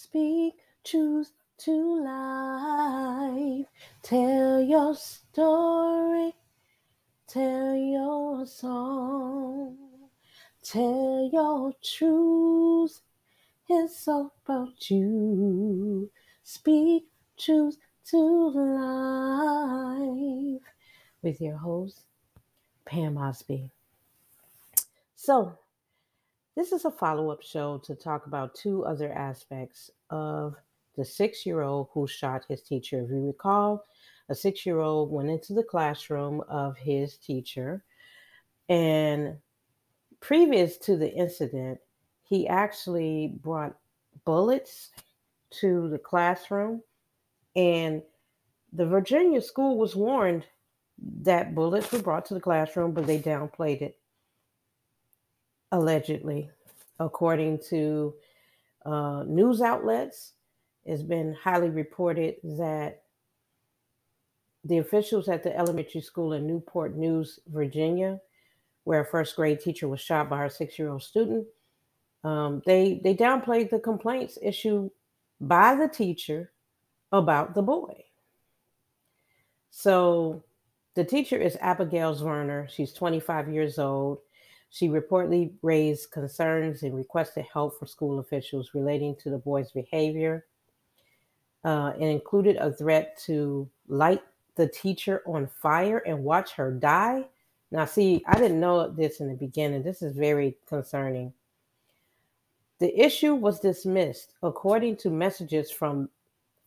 Speak truth to life. Tell your story. Tell your song. Tell your truth. It's all about you. Speak truth to life. With your host, Pam Osby. So, this is a follow up show to talk about two other aspects of the six year old who shot his teacher. If you recall, a six year old went into the classroom of his teacher, and previous to the incident, he actually brought bullets to the classroom, and the Virginia school was warned that bullets were brought to the classroom, but they downplayed it allegedly, according to uh, news outlets. It's been highly reported that the officials at the elementary school in Newport News, Virginia, where a first grade teacher was shot by her six year old student, um, they they downplayed the complaints issued by the teacher about the boy. So the teacher is Abigail Zwerner. She's 25 years old. She reportedly raised concerns and requested help from school officials relating to the boy's behavior. Uh, and included a threat to light the teacher on fire and watch her die. Now, see, I didn't know this in the beginning. This is very concerning. The issue was dismissed according to messages from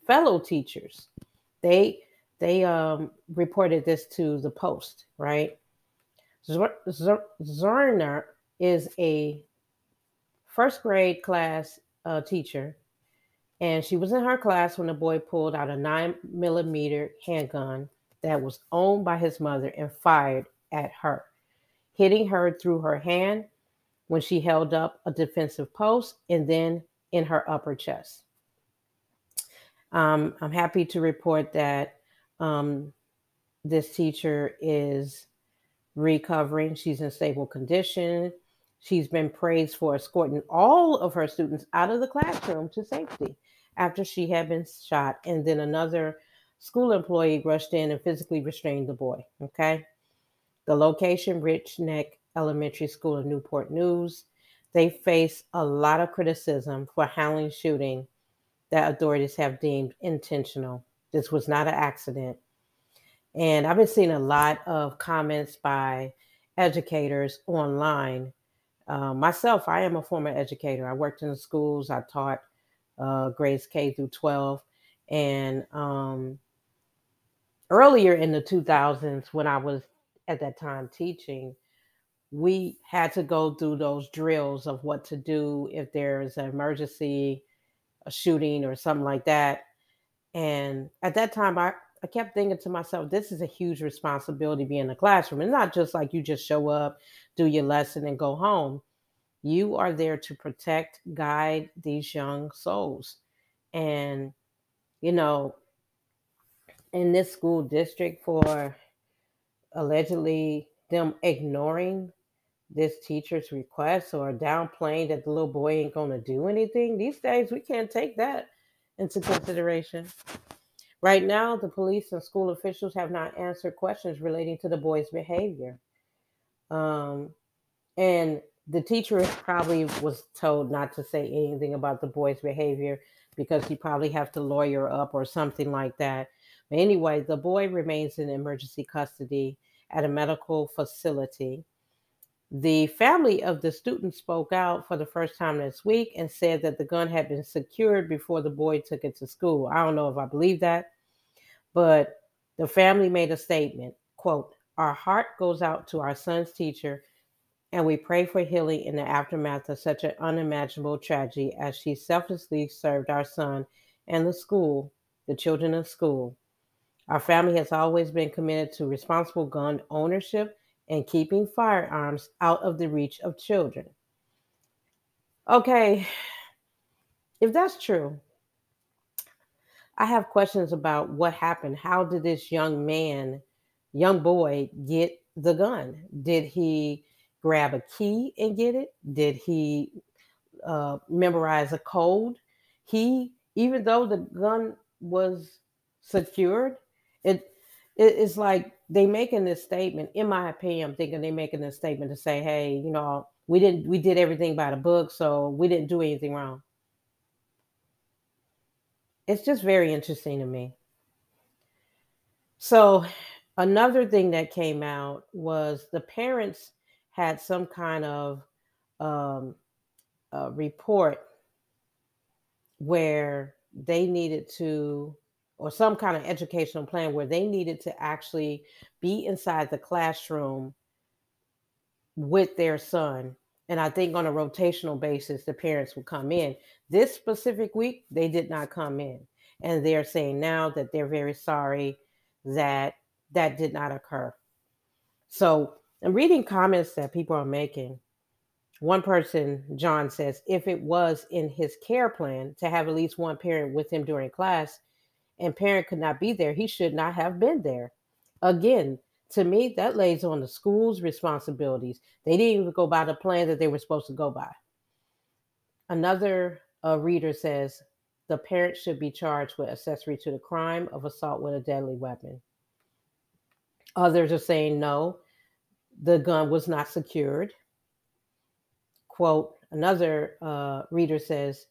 fellow teachers. They they um, reported this to the Post, right? Zwerner is a first grade class uh, teacher, and she was in her class when a boy pulled out a nine millimeter handgun that was owned by his mother and fired at her, hitting her through her hand when she held up a defensive post and then in her upper chest. Um, I'm happy to report that um, this teacher is recovering. She's in stable condition. She's been praised for escorting all of her students out of the classroom to safety after she had been shot. And then another school employee rushed in and physically restrained the boy. Okay. The location, Rich Neck Elementary School in Newport News, they face a lot of criticism for handling shooting that authorities have deemed intentional. This was not an accident. And I've been seeing a lot of comments by educators online. Uh, myself, I am a former educator. I worked in the schools, I taught uh, grades K through 12. And um, earlier in the 2000s, when I was at that time teaching, we had to go through those drills of what to do if there's an emergency, a shooting, or something like that. And at that time, I, I kept thinking to myself, this is a huge responsibility being in classroom. It's not just like you just show up, do your lesson, and go home. You are there to protect, guide these young souls. And, you know, in this school district for allegedly them ignoring this teacher's request or downplaying that the little boy ain't going to do anything, these days we can't take that into consideration. Right now, the police and school officials have not answered questions relating to the boy's behavior. Um, and the teacher probably was told not to say anything about the boy's behavior because he probably have to lawyer up or something like that. But anyway, the boy remains in emergency custody at a medical facility. The family of the student spoke out for the first time this week and said that the gun had been secured before the boy took it to school. I don't know if I believe that, but the family made a statement, quote, "Our heart goes out to our son's teacher and we pray for healing in the aftermath of such an unimaginable tragedy as she selflessly served our son and the school, the children of school. Our family has always been committed to responsible gun ownership and keeping firearms out of the reach of children. Okay, if that's true, I have questions about what happened. How did this young man, young boy, get the gun? Did he grab a key and get it? Did he uh, memorize a code he, even though the gun was secured, it it is like they making this statement. In my opinion, I'm thinking they making this statement to say, "Hey, you know, we didn't we did everything by the book, so we didn't do anything wrong." It's just very interesting to me. So, another thing that came out was the parents had some kind of um, report where they needed to or some kind of educational plan where they needed to actually be inside the classroom with their son. And I think on a rotational basis, the parents would come in. This specific week, they did not come in. And they're saying now that they're very sorry that that did not occur. So I'm reading comments that people are making. One person, John says, if it was in his care plan to have at least one parent with him during class, and parent could not be there, he should not have been there. Again, to me, that lays on the school's responsibilities. They didn't even go by the plan that they were supposed to go by. Another uh, reader says the parent should be charged with accessory to the crime of assault with a deadly weapon. Others are saying no, the gun was not secured. Quote, another uh, reader says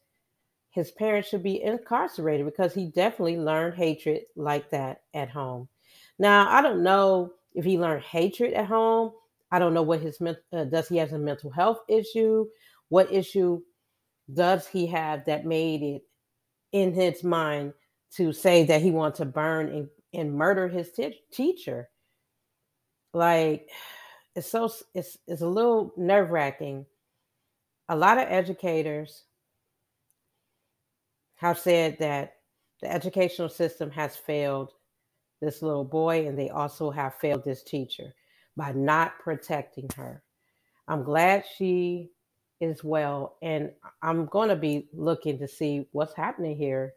his parents should be incarcerated because he definitely learned hatred like that at home. Now, I don't know if he learned hatred at home. I don't know what his uh, does he has a mental health issue? What issue does he have that made it in his mind to say that he wants to burn and, and murder his t- teacher? Like it's so it's it's a little nerve wracking. A lot of educators have said that the educational system has failed this little boy and they also have failed this teacher by not protecting her. I'm glad she is well and I'm going to be looking to see what's happening here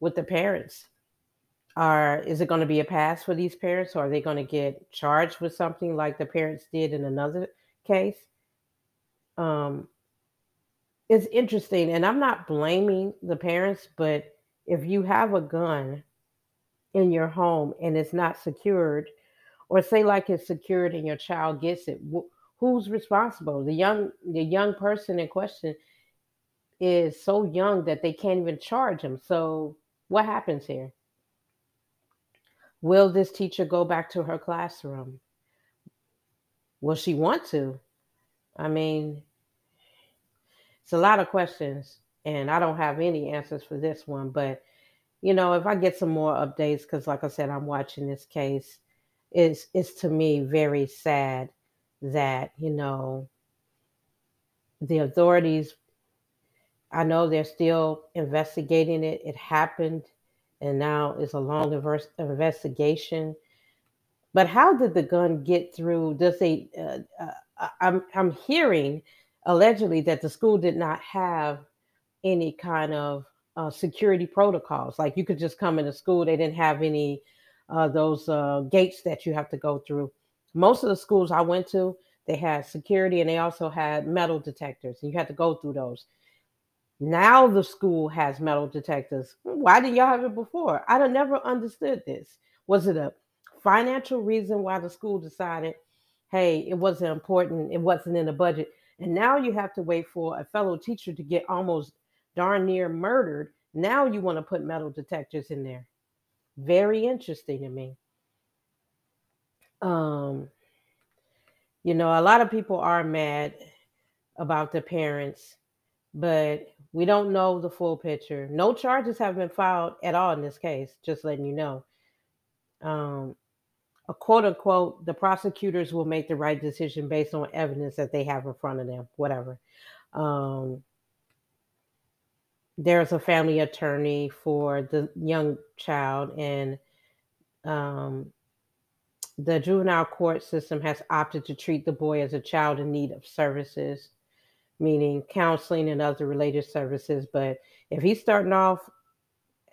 with the parents. Are is it going to be a pass for these parents or are they going to get charged with something like the parents did in another case? Um it's interesting, and I'm not blaming the parents, but if you have a gun in your home and it's not secured, or say like it's secured and your child gets it, wh- who's responsible? The young the young person in question is so young that they can't even charge him. So what happens here? Will this teacher go back to her classroom? Will she want to? I mean, it's a lot of questions, and I don't have any answers for this one. But you know, if I get some more updates, because like I said, I'm watching this case, it's it's to me very sad that you know the authorities. I know they're still investigating it. It happened, and now it's a long investigation. But how did the gun get through? Does they? Uh, uh, I'm I'm hearing allegedly that the school did not have any kind of uh, security protocols. Like you could just come into school, they didn't have any uh, those uh, gates that you have to go through. Most of the schools I went to, they had security and they also had metal detectors, and you had to go through those. Now the school has metal detectors. Why didn't y'all have it before? I don't never understood this. Was it a financial reason why the school decided, hey, it wasn't important, it wasn't in the budget? And now you have to wait for a fellow teacher to get almost darn near murdered. Now you want to put metal detectors in there. Very interesting to me. Um, you know, a lot of people are mad about the parents, but we don't know the full picture. No charges have been filed at all in this case, just letting you know. Um, a quote unquote, the prosecutors will make the right decision based on evidence that they have in front of them, whatever. Um, there's a family attorney for the young child, and um, the juvenile court system has opted to treat the boy as a child in need of services, meaning counseling and other related services. But if he's starting off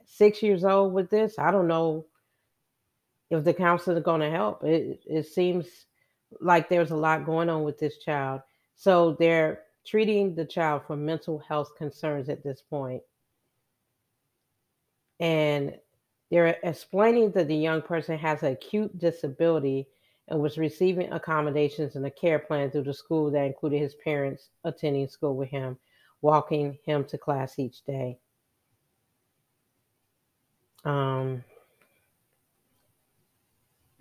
six years old with this, I don't know if the counselors are going to help. It, it seems like there's a lot going on with this child. So they're treating the child for mental health concerns at this point. and they're explaining that the young person has an acute disability and was receiving accommodations and a care plan through the school that included his parents attending school with him, walking him to class each day. Um,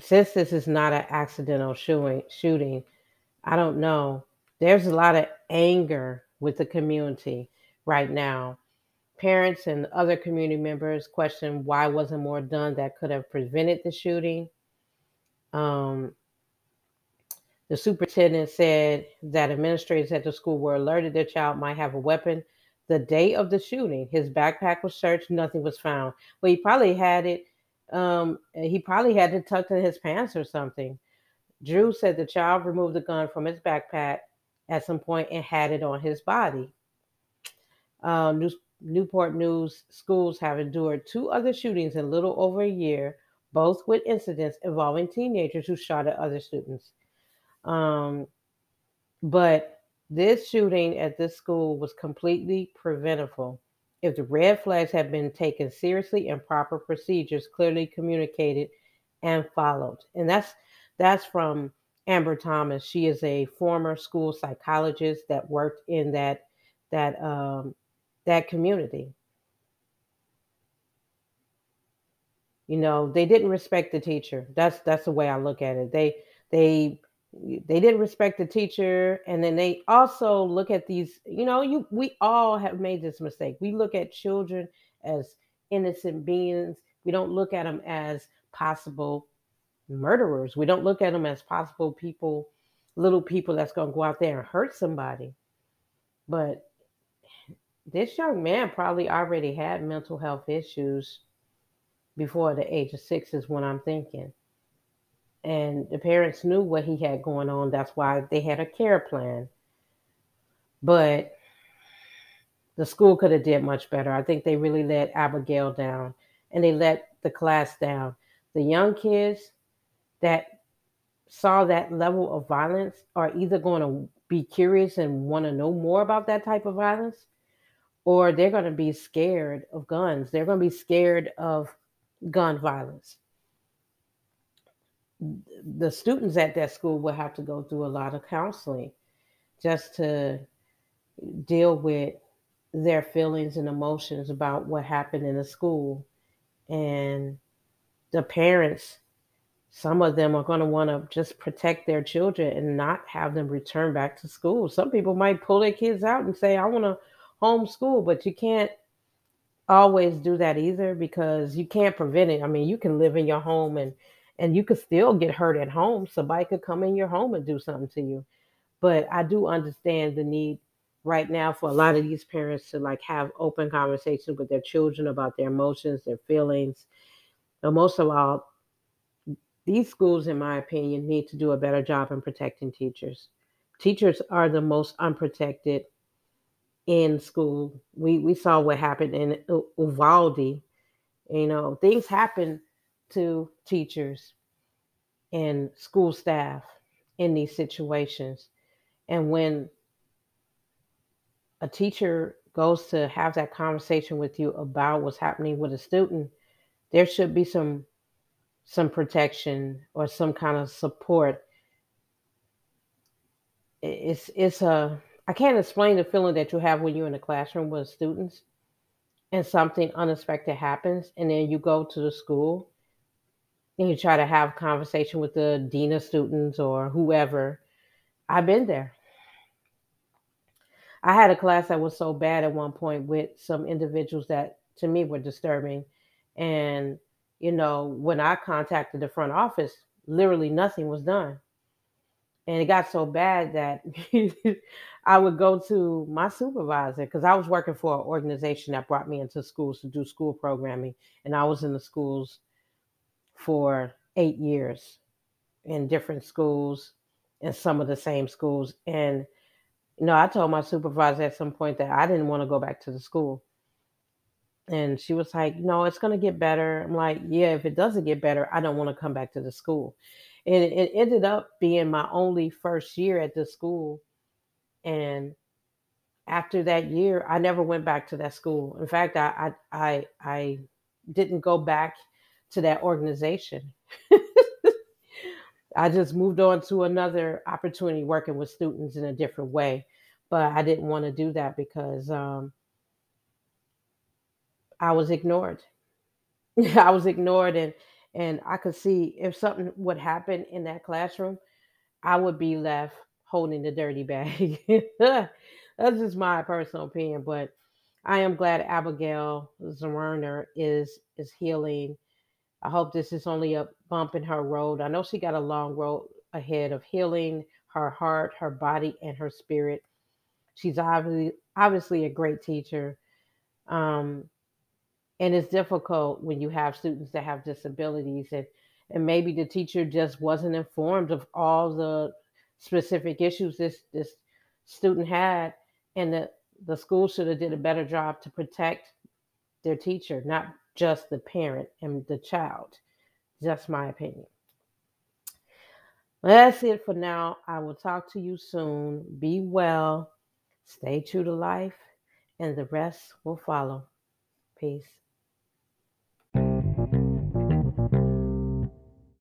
since this is not an accidental shooting, shooting, I don't know. There's a lot of anger with the community right now. Parents and other community members question why wasn't more done that could have prevented the shooting. Um, the superintendent said that administrators at the school were alerted their child might have a weapon. The day of the shooting, his backpack was searched, nothing was found. Well, he probably had it, um, he probably had it tucked in his pants or something. Drew said the child removed the gun from his backpack at some point and had it on his body. Uh, New- Newport News schools have endured two other shootings in little over a year, both with incidents involving teenagers who shot at other students. Um, but this shooting at this school was completely preventable if the red flags have been taken seriously and proper procedures clearly communicated and followed. And that's that's from Amber Thomas. She is a former school psychologist that worked in that that um, that community. You know, they didn't respect the teacher. That's that's the way I look at it. They they they didn't respect the teacher and then they also look at these you know you we all have made this mistake. We look at children as innocent beings. We don't look at them as possible murderers. We don't look at them as possible people little people that's going to go out there and hurt somebody. But this young man probably already had mental health issues before the age of six is what i'm thinking and the parents knew what he had going on. That's why they had a care plan. But the school could have did much better. I think they really let Abigail down and they let the class down. The young kids that saw that level of violence are either going to be curious and want to know more about that type of violence or they're going to be scared of guns. They're going to be scared of gun violence the students at that school will have to go through a lot of counseling just to deal with their feelings and emotions about what happened in the school. And the parents some of them are going to want to just protect their children and not have them return back to school. Some people might pull their kids out and say i want to homeschool but you can't always do that either because you can't prevent it. I mean you can live in your home and and you could still get hurt at home. Somebody could come in your home and do something to you. But I do understand the need right now for a lot of these parents to like have open conversations with their children about their emotions, their feelings. But most of all, these schools, in my opinion, need to do a better job in protecting teachers. Teachers are the most unprotected in school. We we saw what happened in Uvalde. You know, things happen to teachers and school staff in these situations. And when a teacher goes to have that conversation with you about what's happening with a student, there should be some some protection or some kind of support. It's it's a I can't explain the feeling that you have when you're in a classroom with students and something unexpected happens and then you go to the school and you try to have conversation with the dean of students or whoever. I've been there. I had a class that was so bad at one point with some individuals that to me were disturbing. And, you know, when I contacted the front office, literally nothing was done. And it got so bad that I would go to my supervisor because I was working for an organization that brought me into schools to do school programming. And I was in the schools for eight years in different schools and some of the same schools. And you know, I told my supervisor at some point that I didn't want to go back to the school. And she was like, No, it's going to get better. I'm like, Yeah, if it doesn't get better, I don't want to come back to the school. And it ended up being my only first year at the school. And after that year, I never went back to that school. In fact, I I I, I didn't go back to that organization. I just moved on to another opportunity working with students in a different way. But I didn't want to do that because um, I was ignored. I was ignored, and and I could see if something would happen in that classroom, I would be left holding the dirty bag. That's just my personal opinion, but I am glad Abigail Zwerner is is healing. I hope this is only a bump in her road. I know she got a long road ahead of healing her heart, her body, and her spirit. She's obviously obviously a great teacher. Um, and it's difficult when you have students that have disabilities and and maybe the teacher just wasn't informed of all the specific issues this this student had and the the school should have did a better job to protect their teacher not just the parent and the child. Just my opinion. Well, that's it for now. I will talk to you soon. Be well. Stay true to life and the rest will follow. Peace